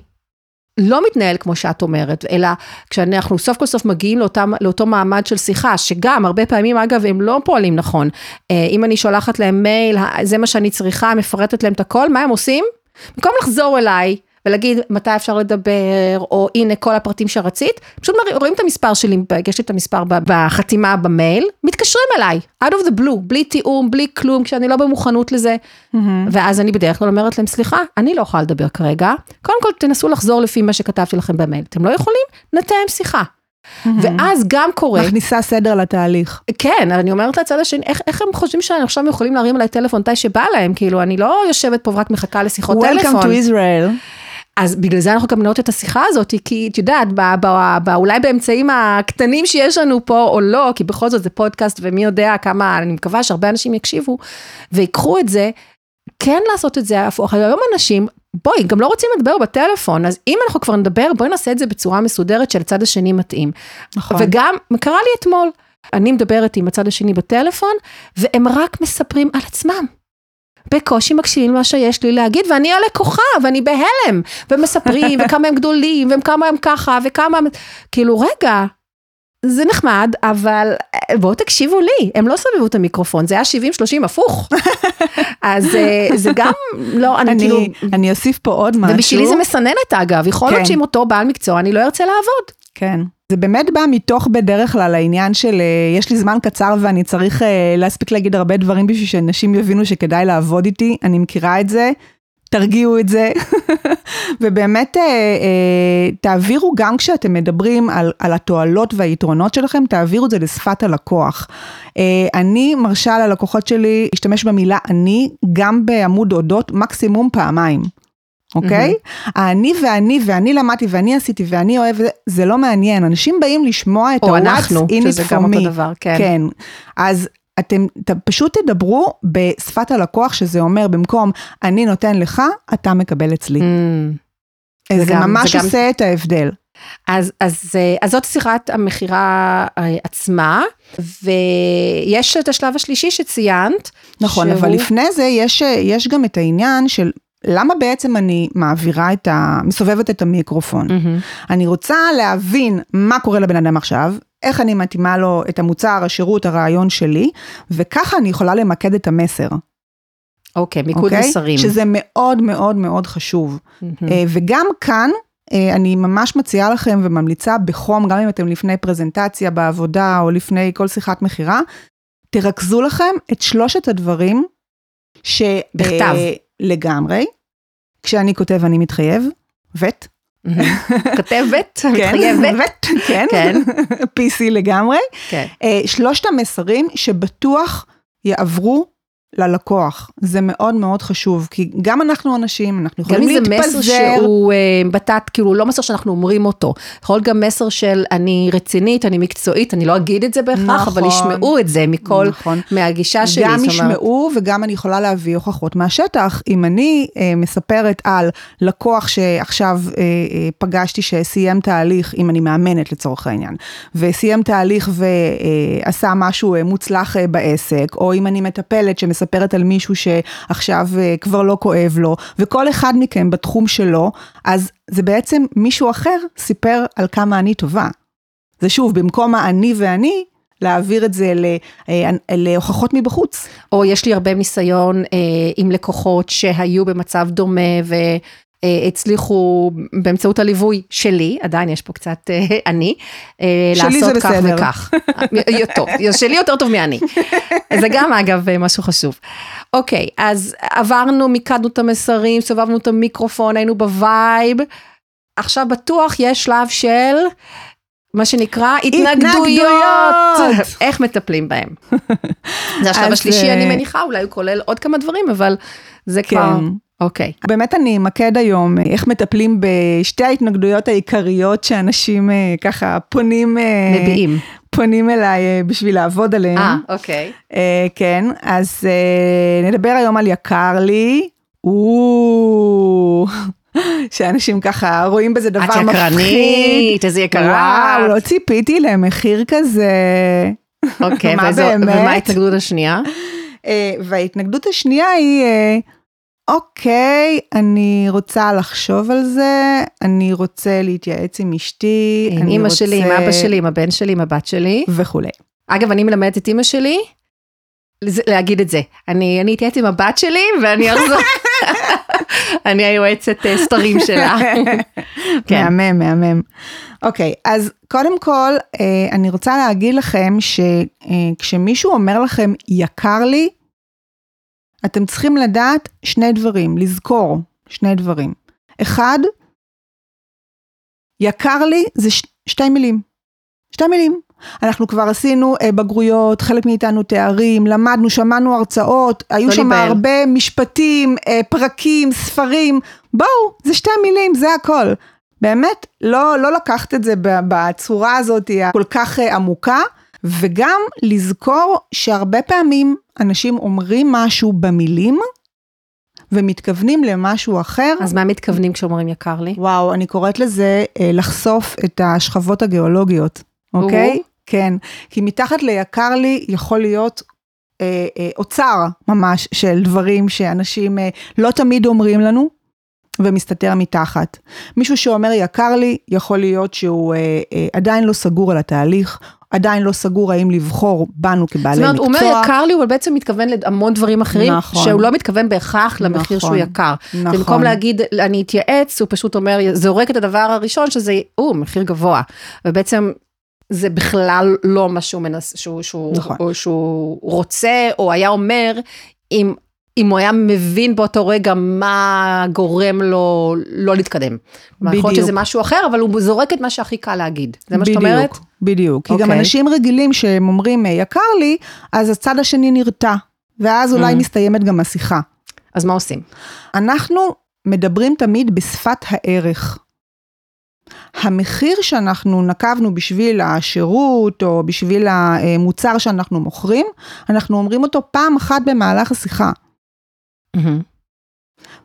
לא מתנהל כמו שאת אומרת, אלא כשאנחנו סוף כל סוף מגיעים לאותם, לאותו מעמד של שיחה, שגם הרבה פעמים אגב הם לא פועלים נכון, אה, אם אני שולחת להם מייל, זה מה שאני צריכה, מפרטת להם את הכל, מה הם עושים? במקום לחזור אליי, ולהגיד מתי אפשר לדבר, או הנה כל הפרטים שרצית, פשוט רואים את המספר שלי, יש לי את המספר בחתימה במייל, מתקשרים אליי, out of the blue, בלי תיאום, בלי כלום, כשאני לא במוכנות לזה, mm-hmm. ואז אני בדרך כלל אומרת להם, סליחה, אני לא יכולה לדבר כרגע, קודם כל תנסו לחזור לפי מה שכתבתי לכם במייל, אתם לא יכולים? נתאם שיחה. Mm-hmm. ואז גם קורה... מכניסה סדר לתהליך. כן, אני אומרת לצד השני, איך, איך הם חושבים שאני עכשיו יכולים להרים עליי טלפון מתי שבא להם, כאילו, אני לא יושבת פה ורק מחכה לשיחות Welcome טלפון. Welcome to Israel. אז בגלל זה אנחנו גם נאות את השיחה הזאת, כי את יודעת, אולי באמצעים הקטנים שיש לנו פה או לא, כי בכל זאת זה פודקאסט ומי יודע כמה, אני מקווה שהרבה אנשים יקשיבו ויקחו את זה, כן לעשות את זה הפוך. היום אנשים, בואי, גם לא רוצים לדבר בטלפון, אז אם אנחנו כבר נדבר, בואי נעשה את זה בצורה מסודרת שלצד השני מתאים. נכון. וגם, קרה לי אתמול, אני מדברת עם הצד השני בטלפון, והם רק מספרים על עצמם. בקושי מקשיבים למה שיש לי להגיד, ואני הלקוחה, ואני בהלם, ומספרים, וכמה הם גדולים, וכמה הם ככה, וכמה הם... כאילו, רגע, זה נחמד, אבל אה, בואו תקשיבו לי, הם לא סובבו את המיקרופון, זה היה 70-30 הפוך. אז אה, זה גם, לא, אני, אני כאילו... אני אוסיף פה עוד משהו. ובשבילי זה מסננת אגב, יכול להיות כן. שעם אותו בעל מקצוע אני לא ארצה לעבוד. כן. זה באמת בא מתוך בדרך כלל העניין של אה, יש לי זמן קצר ואני צריך אה, להספיק להגיד הרבה דברים בשביל שאנשים יבינו שכדאי לעבוד איתי, אני מכירה את זה, תרגיעו את זה, ובאמת אה, תעבירו גם כשאתם מדברים על, על התועלות והיתרונות שלכם, תעבירו את זה לשפת הלקוח. אני מרשה ללקוחות שלי להשתמש במילה אני גם בעמוד אודות מקסימום פעמיים. אוקיי? Mm-hmm. האני ואני, ואני למדתי, ואני עשיתי, ואני אוהב, זה לא מעניין. אנשים באים לשמוע את ה-What's in it for me. או אנחנו, שזה גם אותו דבר, כן. כן. אז אתם ת, פשוט תדברו בשפת הלקוח, שזה אומר, במקום אני נותן לך, אתה מקבל אצלי. Mm, זה, זה גם, ממש זה עושה גם... את ההבדל. אז, אז, אז זאת שיחת המכירה אה, עצמה, ויש את השלב השלישי שציינת. נכון, שהוא... אבל לפני זה יש, יש גם את העניין של למה בעצם אני מעבירה את ה... מסובבת את המיקרופון? Mm-hmm. אני רוצה להבין מה קורה לבן אדם עכשיו, איך אני מתאימה לו את המוצר, השירות, הרעיון שלי, וככה אני יכולה למקד את המסר. אוקיי, okay, מיקוד okay? אוקיי? מסרים. שזה מאוד מאוד מאוד חשוב. Mm-hmm. וגם כאן, אה, אני ממש מציעה לכם וממליצה בחום, גם אם אתם לפני פרזנטציה בעבודה או לפני כל שיחת מכירה, תרכזו לכם את שלושת הדברים ש... בכתב. לגמרי. כשאני כותב אני מתחייב, ות. כותבת, מתחייבת, כן, כן. PC לגמרי. כן. אה, שלושת המסרים שבטוח יעברו ללקוח. זה מאוד מאוד חשוב, כי גם אנחנו אנשים, אנחנו יכולים להתפזר. גם אם זה מסר שהוא uh, בטט, כאילו לא מסר שאנחנו אומרים אותו. יכול להיות גם מסר של אני רצינית, אני מקצועית, אני לא אגיד את זה בהכרח, נכון, אבל ישמעו את זה מכל, נכון. מהגישה שלי. גם ישמעו וגם אני יכולה להביא הוכחות מהשטח. אם אני uh, מספרת על לקוח שעכשיו uh, uh, פגשתי שסיים תהליך, אם אני מאמנת לצורך העניין, וסיים תהליך ועשה משהו uh, מוצלח uh, בעסק, או אם אני מטפלת שמספרת, מספרת על מישהו שעכשיו אה, כבר לא כואב לו, וכל אחד מכם בתחום שלו, אז זה בעצם מישהו אחר סיפר על כמה אני טובה. זה שוב, במקום האני ואני, להעביר את זה אה, להוכחות מבחוץ. או יש לי הרבה ניסיון אה, עם לקוחות שהיו במצב דומה ו... אה, הצליחו באמצעות הליווי שלי, עדיין יש פה קצת אה, אני, אה, לעשות כך בסדר. וכך. טוב, שלי יותר טוב מאני. זה גם אגב משהו חשוב. אוקיי, אז עברנו, מיקדנו את המסרים, סובבנו את המיקרופון, היינו ב vibe. עכשיו בטוח יש שלב של מה שנקרא התנגדויות. איך מטפלים בהם. זה השלב השלישי, אני מניחה, אולי הוא כולל עוד כמה דברים, אבל זה כבר... אוקיי. באמת אני אמקד היום אה, איך מטפלים בשתי ההתנגדויות העיקריות שאנשים אה, ככה פונים, אה, מביעים. פונים אליי אה, בשביל לעבוד עליהם. אה, אוקיי. אה, כן, אז אה, נדבר היום על יקר לי. או, שאנשים ככה רואים בזה דבר את מפחיד. יקרנית, איזה יקרה. וואו, לא ציפיתי למחיר כזה. אוקיי, באמת? ומה ההתנגדות השנייה? וההתנגדות השנייה היא, אוקיי, אני רוצה לחשוב על זה, אני רוצה להתייעץ עם אשתי, עם אני אימא רוצה... שלי, עם אבא שלי, עם הבן שלי, עם הבת שלי. וכולי. אגב, אני מלמדת את אימא שלי להגיד את זה. אני אני אתייעץ עם הבת שלי ואני אחזור. אני היועצת אה, סתרים שלה. כן. מהמם, מהמם. אוקיי, אז קודם כל, אה, אני רוצה להגיד לכם שכשמישהו אומר לכם יקר לי, אתם צריכים לדעת שני דברים, לזכור שני דברים. אחד, יקר לי זה ש- שתי מילים. שתי מילים. אנחנו כבר עשינו אה, בגרויות, חלק מאיתנו תארים, למדנו, שמענו הרצאות, היו לא שם. הרבה משפטים, אה, פרקים, ספרים. בואו, זה שתי מילים, זה הכל. באמת, לא, לא לקחת את זה בצורה הזאת הכל כך אה, עמוקה, וגם לזכור שהרבה פעמים אנשים אומרים משהו במילים, ומתכוונים למשהו אחר. אז מה מתכוונים כשאומרים יקר לי? וואו, אני קוראת לזה אה, לחשוף את השכבות הגיאולוגיות, אוקיי? או. כן, כי מתחת ליקר לי יכול להיות אה, אה, אוצר ממש של דברים שאנשים אה, לא תמיד אומרים לנו, ומסתתר מתחת. מישהו שאומר יקר לי, יכול להיות שהוא אה, אה, עדיין לא סגור על התהליך, עדיין לא סגור האם לבחור בנו כבעלי זאת אומרת, הוא מקצוע. אומר יקר לי, אבל בעצם מתכוון להמון דברים אחרים, נכון. שהוא לא מתכוון בהכרח למחיר נכון, שהוא יקר. נכון. במקום להגיד, אני אתייעץ, הוא פשוט אומר, זורק את הדבר הראשון, שזה, או, מחיר גבוה. ובעצם, זה בכלל לא מה שהוא מנס, שהוא, שהוא, נכון. או שהוא רוצה, או היה אומר, אם, אם הוא היה מבין באותו רגע מה גורם לו לא להתקדם. כלומר, יכול להיות בדיוק. שזה משהו אחר, אבל הוא זורק את מה שהכי קל להגיד. זה מה שאת בדיוק, אומרת? בדיוק, כי גם אוקיי. אנשים רגילים שהם אומרים "אה, יקר לי, אז הצד השני נרתע, ואז אולי Mm. מסתיימת גם השיחה. אז מה עושים? אנחנו מדברים תמיד בשפת הערך. המחיר שאנחנו נקבנו בשביל השירות או בשביל המוצר שאנחנו מוכרים, אנחנו אומרים אותו פעם אחת במהלך השיחה.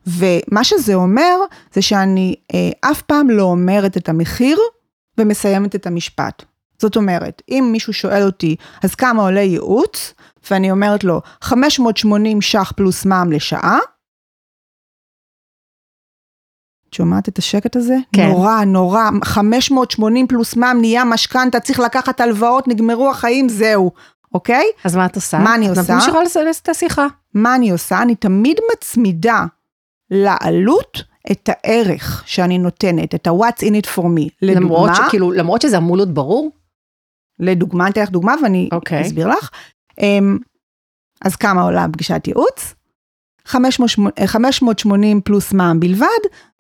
ומה שזה אומר, זה שאני אה, אף פעם לא אומרת את המחיר ומסיימת את המשפט. זאת אומרת, אם מישהו שואל אותי, אז כמה עולה ייעוץ? ואני אומרת לו, 580 ש"ח פלוס מע"מ לשעה. את שומעת את השקט הזה? כן. נורא, נורא, 580 פלוס מע"מ נהיה משכנתה, צריך לקחת הלוואות, נגמרו החיים, זהו, אוקיי? אז מה את עושה? מה אני עושה? ממשיכה לסלס את השיחה. מה אני עושה? אני תמיד מצמידה לעלות את הערך שאני נותנת, את ה-what's in it for me. למרות, לדוגמה, שכאילו, למרות שזה אמור להיות ברור? לדוגמה, אני אתן לך דוגמה ואני אוקיי. אסביר לך. אמ, אז כמה עולה פגישת ייעוץ? 500 580 פלוס מע"מ בלבד,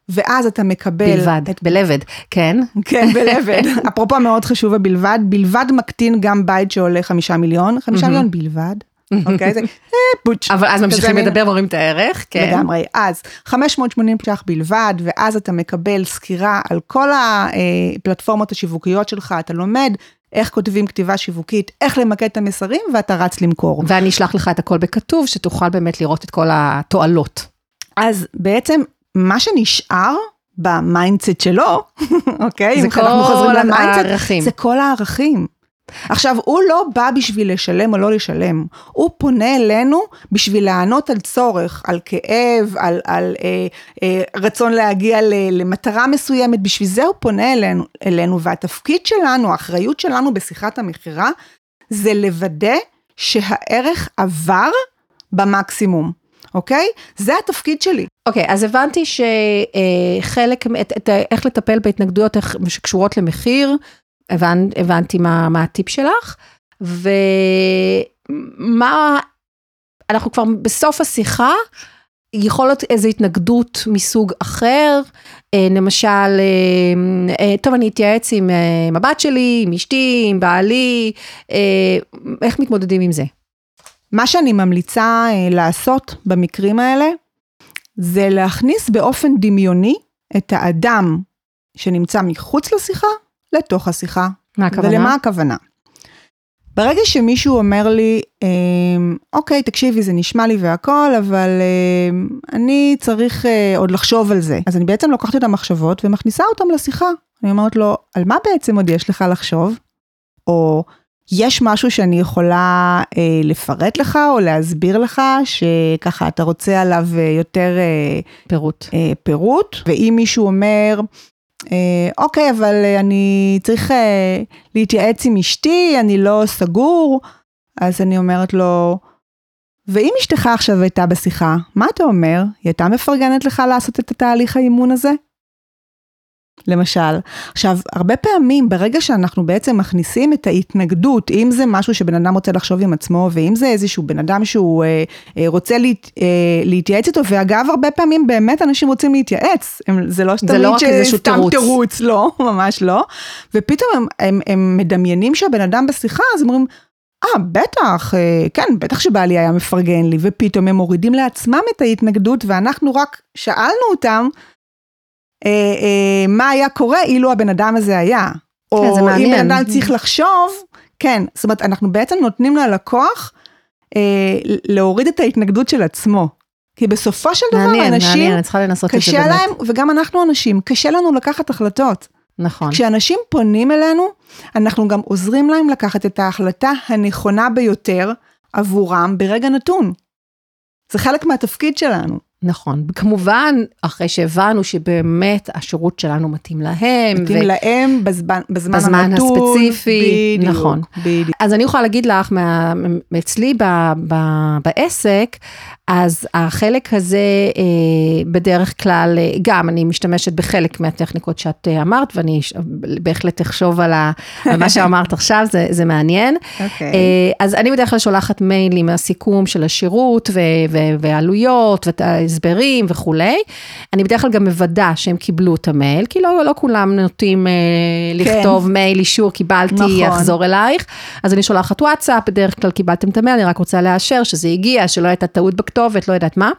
ואז אתה מקבל... בלבד, את, בלבד, כן. כן, בלבד. אפרופו מאוד חשוב הבלבד, בלבד מקטין גם בית שעולה חמישה מיליון, חמישה מהמם. מיליון בלבד. אוקיי, זה אה, פוטש. אבל אז ממשיכים לדבר ואומרים את הערך, כן. לגמרי. אז 580 ש"ח בלבד, ואז אתה מקבל סקירה על כל הפלטפורמות השיווקיות שלך, אתה לומד איך כותבים כתיבה שיווקית, איך למקד את המסרים, ואתה רץ למכור. ואני אשלח לך את הכל בכתוב, שתוכל באמת לראות את כל התועלות. אז בעצם, מה שנשאר ב mindset שלו, אוקיי? זה כל הערכים. זה כל הערכים. עכשיו, הוא לא בא בשביל לשלם או לא לשלם, הוא פונה אלינו בשביל לענות על צורך, על כאב, על, על אה, אה, רצון להגיע ל, למטרה מסוימת, בשביל זה הוא פונה אלינו, אלינו, והתפקיד שלנו, האחריות שלנו בשיחת המכירה, זה לוודא שהערך עבר במקסימום. אוקיי? זה התפקיד שלי. אוקיי, אז הבנתי שחלק, את, את, איך לטפל בהתנגדויות שקשורות למחיר, הבנ, הבנתי מה, מה הטיפ שלך, ומה, אנחנו כבר בסוף השיחה, יכול להיות איזו התנגדות מסוג אחר, אה, למשל, אה, אה, טוב, אני אתייעץ עם הבת שלי, עם אשתי, עם בעלי, איך מתמודדים עם זה? מה שאני ממליצה לעשות במקרים האלה, זה להכניס באופן דמיוני את האדם שנמצא מחוץ לשיחה, לתוך השיחה. מה הכוונה? ולמה הכוונה? ברגע שמישהו אומר לי, אמ, אוקיי, תקשיבי, זה נשמע לי והכל, אבל אמ, אני צריך אה, עוד לחשוב על זה. אז אני בעצם לוקחת את המחשבות ומכניסה אותם לשיחה. אני אומרת לו, על מה בעצם עוד יש לך לחשוב? או יש משהו שאני יכולה אה, לפרט לך או להסביר לך, שככה אתה רוצה עליו אה, יותר אה, פירוט. אה, פירוט, ואם מישהו אומר, אה, אוקיי, אבל אה, אני צריך אה, להתייעץ עם אשתי, אני לא סגור, אז אני אומרת לו, ואם אשתך עכשיו הייתה בשיחה, מה אתה אומר? היא הייתה מפרגנת לך לעשות את התהליך האימון הזה? למשל. עכשיו, הרבה פעמים ברגע שאנחנו בעצם מכניסים את ההתנגדות, אם זה משהו שבן אדם רוצה לחשוב עם עצמו, ואם זה איזשהו בן אדם שהוא אה, אה, רוצה להת, אה, להתייעץ איתו, ואגב, הרבה פעמים באמת אנשים רוצים להתייעץ, הם, זה לא זה לא רק איזשהו תירוץ. תירוץ, לא, ממש לא. ופתאום הם, הם, הם מדמיינים שהבן אדם בשיחה, אז אומרים, אה, בטח, אה, כן, בטח שבעלי היה מפרגן לי, ופתאום הם מורידים לעצמם את ההתנגדות, ואנחנו רק שאלנו אותם, מה היה קורה אילו הבן אדם הזה היה. או כן, אם בן אדם צריך לחשוב, כן, זאת אומרת, אנחנו בעצם נותנים ללקוח אה, להוריד את ההתנגדות של עצמו. כי בסופו של דבר מעניין, אנשים, מעניין, אני צריכה לנסות את זה קשה באמת. להם, וגם אנחנו אנשים, קשה לנו לקחת החלטות. נכון. כשאנשים פונים אלינו, אנחנו גם עוזרים להם לקחת את ההחלטה הנכונה ביותר עבורם ברגע נתון. זה חלק מהתפקיד שלנו. נכון, כמובן, אחרי שהבנו שבאמת השירות שלנו מתאים להם. מתאים להם בזמן, בזמן, בזמן הנתון. הספציפי, בדיוק, נכון. בדיוק. אז אני יכולה להגיד לך, מה, אצלי ב, ב, בעסק, אז החלק הזה אה, בדרך כלל, אה, גם אני משתמשת בחלק מהטכניקות שאת אה, אמרת, ואני בהחלט אחשוב על, ה, על מה שאמרת עכשיו, זה, זה מעניין. אוקיי. אה, אז אני בדרך כלל שולחת מיילים מהסיכום של השירות ו- ו- ועלויות ואת ההסברים וכולי. אני בדרך כלל גם מוודא שהם קיבלו את המייל, כי לא, לא כולם נוטים אה, לכתוב מייל אישור, קיבלתי, נכון. יחזור אלייך. אז אני שולחת וואטסאפ, בדרך כלל קיבלתם את המייל, אני רק רוצה לאשר שזה הגיע, שלא הייתה טעות בכתובת, לא יודעת מה.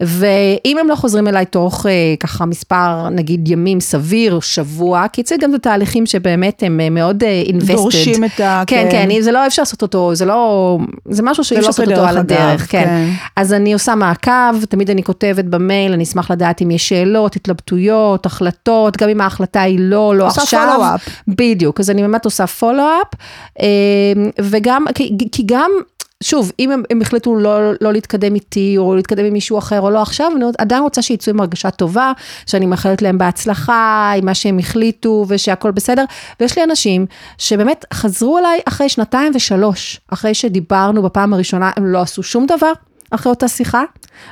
ואם הם לא חוזרים אליי תוך אה, ככה מספר, נגיד ימים סביר, שבוע, כי אצלי גם זה תהליכים שבאמת הם אה, מאוד אה, invested. דורשים את ה... כן, כן, זה לא אפשר לעשות אותו, זה לא, זה משהו שאי אפשר לא לעשות אותו על הדרך, כן. כן. אז אני עושה מעקב, תמיד אני כותבת במייל, אני אשמח לדעת אם יש שאלות, התלבטויות, החלטות, גם אם ההחלטה היא לא, לא עושה עכשיו. follow-up. בדיוק, אז אני באמת עושה פולו-אפ, וגם, כי, כי גם, שוב, אם הם, הם החליטו לא, לא להתקדם איתי, או להתקדם עם מישהו אחר, או לא עכשיו, אני עדיין רוצה שיצאו עם הרגשה טובה, שאני מאחלת להם בהצלחה, עם מה שהם החליטו, ושהכול בסדר. ויש לי אנשים שבאמת חזרו אליי אחרי שנתיים ושלוש, אחרי שדיברנו בפעם הראשונה, הם לא עשו שום דבר. אחרי אותה שיחה,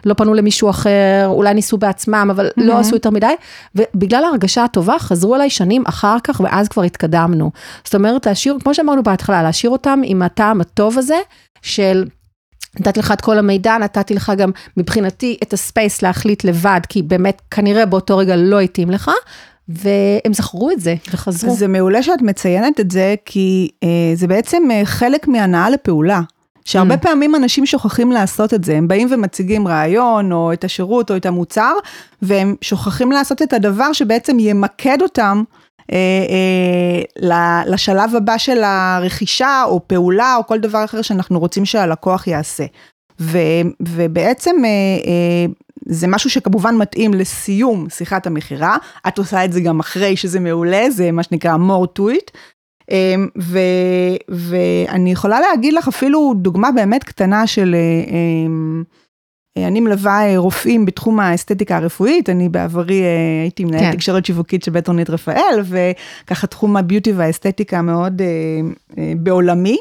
לא פנו למישהו אחר, אולי ניסו בעצמם, אבל mm-hmm. לא עשו יותר מדי, ובגלל ההרגשה הטובה חזרו אליי שנים אחר כך, ואז כבר התקדמנו. זאת אומרת, להשאיר, כמו שאמרנו בהתחלה, להשאיר אותם עם הטעם הטוב הזה, של נתתי לך את כל המידע, נתתי לך גם מבחינתי את הספייס להחליט לבד, כי באמת כנראה באותו רגע לא התאים לך, והם זכרו את זה וחזרו. זה מעולה שאת מציינת את זה, כי אה, זה בעצם אה, חלק מהנאה לפעולה. שהרבה Mm. פעמים אנשים שוכחים לעשות את זה, הם באים ומציגים רעיון, או את השירות, או את המוצר, והם שוכחים לעשות את הדבר שבעצם ימקד אותם אה, אה, לשלב הבא של הרכישה, או פעולה, או כל דבר אחר שאנחנו רוצים שהלקוח יעשה. ו, ובעצם אה, אה, זה משהו שכמובן מתאים לסיום שיחת המכירה, את עושה את זה גם אחרי שזה מעולה, זה מה שנקרא more to it. אמ, ו, ואני יכולה להגיד לך אפילו דוגמה באמת קטנה של, אמ, אני מלווה אה, רופאים בתחום האסתטיקה הרפואית, אני בעברי אה, הייתי מנהלת כן. תקשורת שיווקית של בית רונית רפאל, וככה תחום הביוטי והאסתטיקה מאוד אה, אה, בעולמי,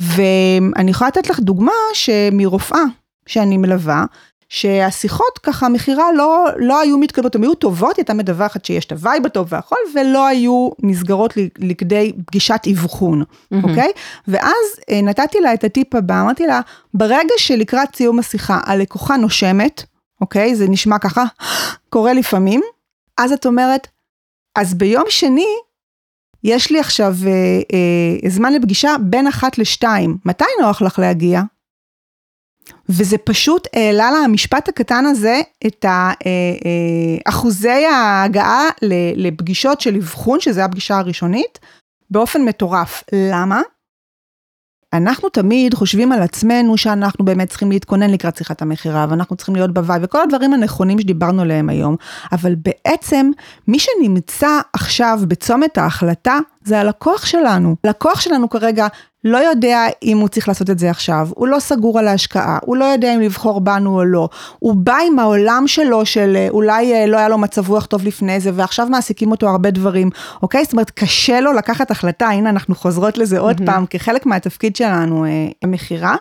ואני יכולה לתת לך דוגמה שמרופאה שאני מלווה, שהשיחות ככה, מכירה לא, לא היו מתקדמות, הן היו טובות, היא הייתה מדווחת שיש את ה vibe הטוב והכל, ולא היו נסגרות לכדי פגישת אבחון, mm-hmm. אוקיי? ואז אה, נתתי לה את הטיפ הבא, אמרתי לה, ברגע שלקראת סיום השיחה הלקוחה נושמת, אוקיי? זה נשמע ככה, קורה לפעמים, אז את אומרת, אז ביום שני, יש לי עכשיו אה, אה, זמן לפגישה בין אחת לשתיים, מתי נוח לך להגיע? וזה פשוט העלה לה המשפט הקטן הזה את אה, אה, אחוזי ההגעה לפגישות של אבחון, שזה הפגישה הראשונית, באופן מטורף. למה? אנחנו תמיד חושבים על עצמנו שאנחנו באמת צריכים להתכונן לקראת שיחת המכירה, ואנחנו צריכים להיות בוואי, וכל הדברים הנכונים שדיברנו עליהם היום, אבל בעצם מי שנמצא עכשיו בצומת ההחלטה, זה הלקוח שלנו. הלקוח שלנו כרגע לא יודע אם הוא צריך לעשות את זה עכשיו, הוא לא סגור על ההשקעה, הוא לא יודע אם לבחור בנו או לא, הוא בא עם העולם שלו של אה, אולי אה, לא היה לו מצב רוח טוב לפני זה, ועכשיו מעסיקים אותו הרבה דברים, אוקיי? זאת אומרת, קשה לו לקחת החלטה, הנה אנחנו חוזרות לזה עוד. פעם, כחלק מהתפקיד שלנו, אה, מכירה,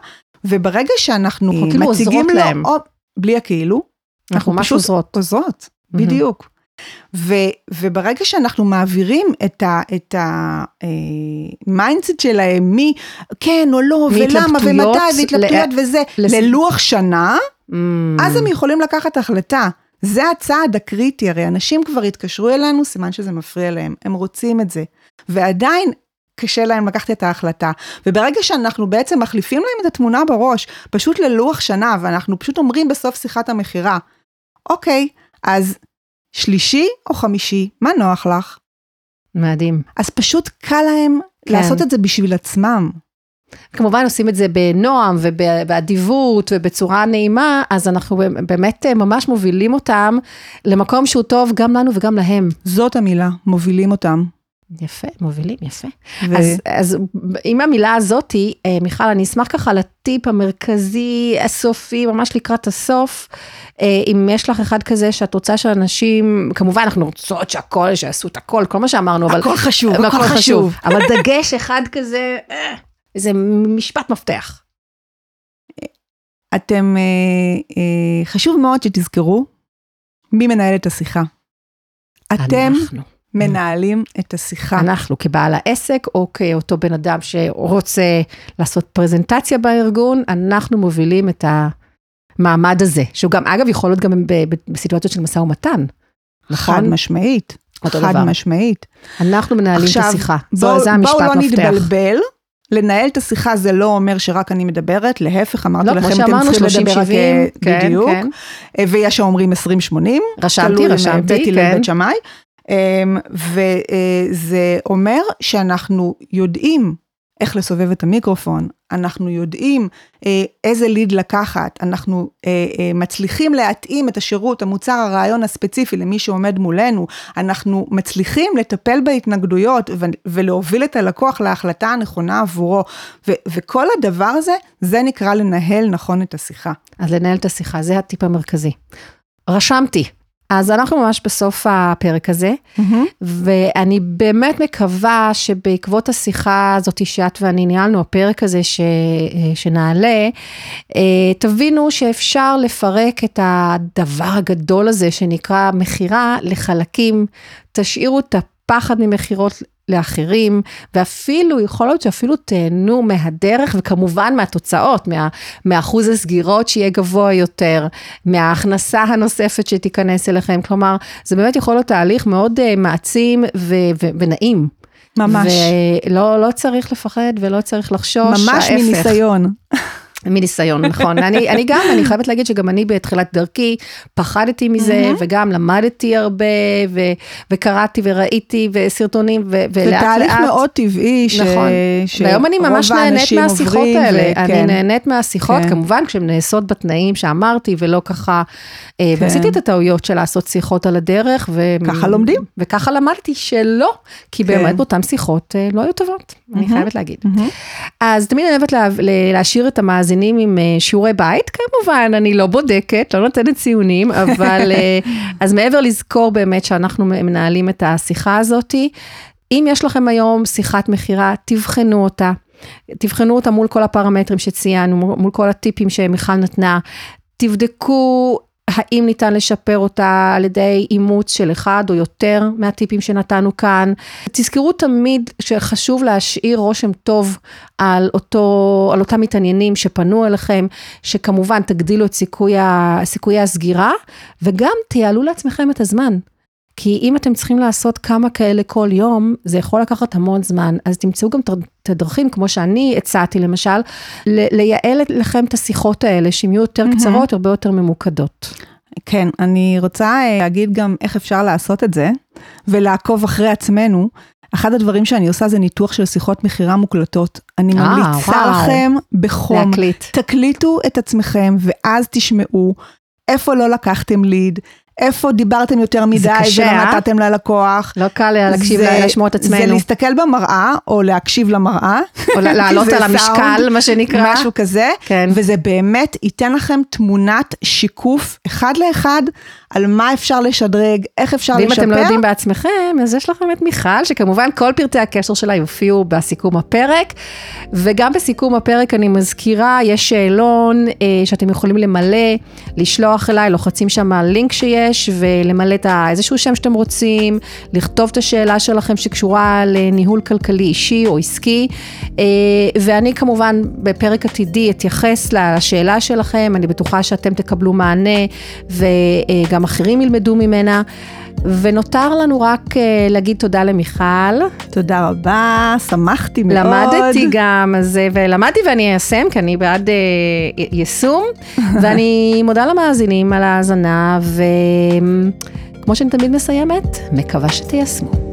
וברגע שאנחנו כאילו מציגים לו, להם. או, בלי הכאילו, אנחנו ממש עוזרות. עוזרות, mm-hmm. בדיוק. ו, וברגע שאנחנו מעבירים את ה mindset אה, שלהם מי כן או לא ולמה ומתי והתלבטויות. וזה. ללוח שנה, mm. אז הם יכולים לקחת החלטה. זה הצעד הקריטי, הרי אנשים כבר התקשרו אלינו, סימן שזה מפריע להם, הם רוצים את זה. ועדיין קשה להם לקחת את ההחלטה. וברגע שאנחנו בעצם מחליפים להם את התמונה בראש, פשוט ללוח שנה, ואנחנו פשוט אומרים בסוף שיחת המכירה, אוקיי, אז שלישי או חמישי, מה נוח לך? מדהים. אז פשוט קל להם כן. לעשות את זה בשביל עצמם. כמובן עושים את זה בנועם ובאדיבות ובצורה נעימה, אז אנחנו באמת ממש מובילים אותם למקום שהוא טוב גם לנו וגם להם. זאת המילה, מובילים אותם. יפה, מובילים, יפה. ו... אז, אז עם המילה הזאתי, אה, מיכל, אני אשמח ככה לטיפ המרכזי, הסופי, ממש לקראת הסוף. אה, אם יש לך אחד כזה שאת רוצה שאנשים, כמובן אנחנו רוצות שהכל, שיעשו את הכל, כל מה שאמרנו, אבל... הכל חשוב, הכל, הכל חשוב. חשוב. אבל דגש אחד כזה, אה, איזה משפט מפתח. אתם, חשוב מאוד שתזכרו מי מנהל את השיחה. אתם... אנחנו. מנהלים את השיחה. אנחנו כבעל העסק, או כאותו בן אדם שרוצה לעשות פרזנטציה בארגון, אנחנו מובילים את המעמד הזה, שהוא גם, אגב, יכול להיות גם בסיטואציות של משא ומתן. נכון? חד משמעית. חד דבר. משמעית. אנחנו מנהלים עכשיו, את השיחה. בוא, זה המשפט מפתח. בואו לא נתבלבל. לנהל את השיחה זה לא אומר שרק אני מדברת, להפך, אמרתי לא, לכם, אתם צריכים 30, לדבר 70, רק כן, בדיוק. כן. ויש האומרים 20-80. רשמתי, רשמתי, כן. בית שמאי. אמ, וזה אומר שאנחנו יודעים איך לסובב את המיקרופון, אנחנו יודעים אה, איזה ליד לקחת, אנחנו אה, אה, מצליחים להתאים את השירות, המוצר, הרעיון הספציפי למי שעומד מולנו, אנחנו מצליחים לטפל בהתנגדויות ולהוביל את הלקוח להחלטה הנכונה עבורו, וכל הדבר הזה, זה נקרא לנהל נכון את השיחה. אז לנהל את השיחה, זה הטיפ המרכזי. רשמתי, אז אנחנו ממש בסוף הפרק הזה, mm-hmm. ואני באמת מקווה שבעקבות השיחה הזאת שאת ואני ניהלנו, הפרק הזה ש, שנעלה, אה, תבינו שאפשר לפרק את הדבר הגדול הזה שנקרא מכירה לחלקים, תשאירו את הפחד ממכירות לאחרים, ואפילו, יכול להיות שאפילו תהנו מהדרך, וכמובן מהתוצאות, מה, מאחוז הסגירות שיהיה גבוה יותר, מההכנסה הנוספת שתיכנס אליכם, כלומר, זה באמת יכול להיות תהליך מאוד uh, מעצים ו- ו- ונעים. ממש. ולא לא צריך לפחד ולא צריך לחשוש, ממש ההפך. מניסיון. מניסיון, נכון. אני, אני גם, אני חייבת להגיד שגם אני בתחילת דרכי פחדתי מזה, mm-hmm. וגם למדתי הרבה, ו, וקראתי וראיתי, וסרטונים, ו, ולאט לאט. זה תהליך מאוד טבעי, ש... נכון. ש... והיום אני ממש נהנית מהשיחות האלה. ו... אני כן. נהנית מהשיחות, כן. כמובן, כשהן נעשות בתנאים שאמרתי, ולא ככה... אה, כן. ועשיתי את הטעויות של לעשות שיחות על הדרך. ו... ככה לומדים. וככה למדתי שלא, כי כן. באמת באותן שיחות אה, לא היו טובות, mm-hmm. אני חייבת להגיד. Mm-hmm. אז תמיד אני אוהבת לה... להשאיר את המאזינים. מאזינים עם אה, שיעורי בית, כמובן, אני לא בודקת, לא נותנת ציונים, אבל אה, אז מעבר לזכור באמת שאנחנו מנהלים את השיחה הזאתי, אם יש לכם היום שיחת מכירה, תבחנו אותה. תבחנו אותה מול כל הפרמטרים שציינו, מול כל הטיפים שמיכל נתנה, תבדקו האם ניתן לשפר אותה על ידי אימוץ של אחד או יותר מהטיפים שנתנו כאן. תזכרו תמיד שחשוב להשאיר רושם טוב על, אותו, על אותם מתעניינים שפנו אליכם, שכמובן תגדילו את סיכוי, סיכויי הסגירה, וגם תיעלו לעצמכם את הזמן. כי אם אתם צריכים לעשות כמה כאלה כל יום, זה יכול לקחת המון זמן, אז תמצאו גם את הדרכים, כמו שאני הצעתי למשל, לייעל לכם את השיחות האלה, שהן יהיו יותר קצרות, הרבה יותר ממוקדות. כן, אני רוצה אה, להגיד גם איך אפשר לעשות את זה, ולעקוב אחרי עצמנו. אחד הדברים שאני עושה זה ניתוח של שיחות מכירה מוקלטות. אני אה, ממליצה וואו. לכם בחום, להקליט. תקליטו את עצמכם ואז תשמעו איפה לא לקחתם ליד, איפה דיברתם יותר מדי ולא אה? נתתם ללקוח. לא קל להקשיב, זה, לשמוע את עצמנו. זה להסתכל במראה, או להקשיב למראה. או לעלות על המשקל, מה שנקרא. משהו כזה. כן. וזה באמת ייתן לכם תמונת שיקוף אחד לאחד על מה אפשר לשדרג, איך אפשר ואם לשפר. ואם אתם לא יודעים בעצמכם, אז יש לכם את מיכל, שכמובן כל פרטי הקשר שלה יופיעו בסיכום הפרק. וגם בסיכום הפרק אני מזכירה, יש שאלון אה, שאתם יכולים למלא, לשלוח אליי, לוחצים שם לינק שיש, ולמלא את איזשהו שם שאתם רוצים, לכתוב את השאלה שלכם שקשורה לניהול כלכלי אישי או עסקי. אה, ואני כמובן בפרק עתידי אתייחס לשאלה שלכם, אני בטוחה שאתם תקבלו מענה, וגם גם אחרים ילמדו ממנה. ונותר לנו רק uh, להגיד תודה למיכל. תודה רבה, שמחתי מאוד. למדתי גם, אז, ולמדתי ואני איישם, כי אני בעד uh, יישום, ואני מודה למאזינים על ההאזנה, וכמו שאני תמיד מסיימת, מקווה שתיישמו.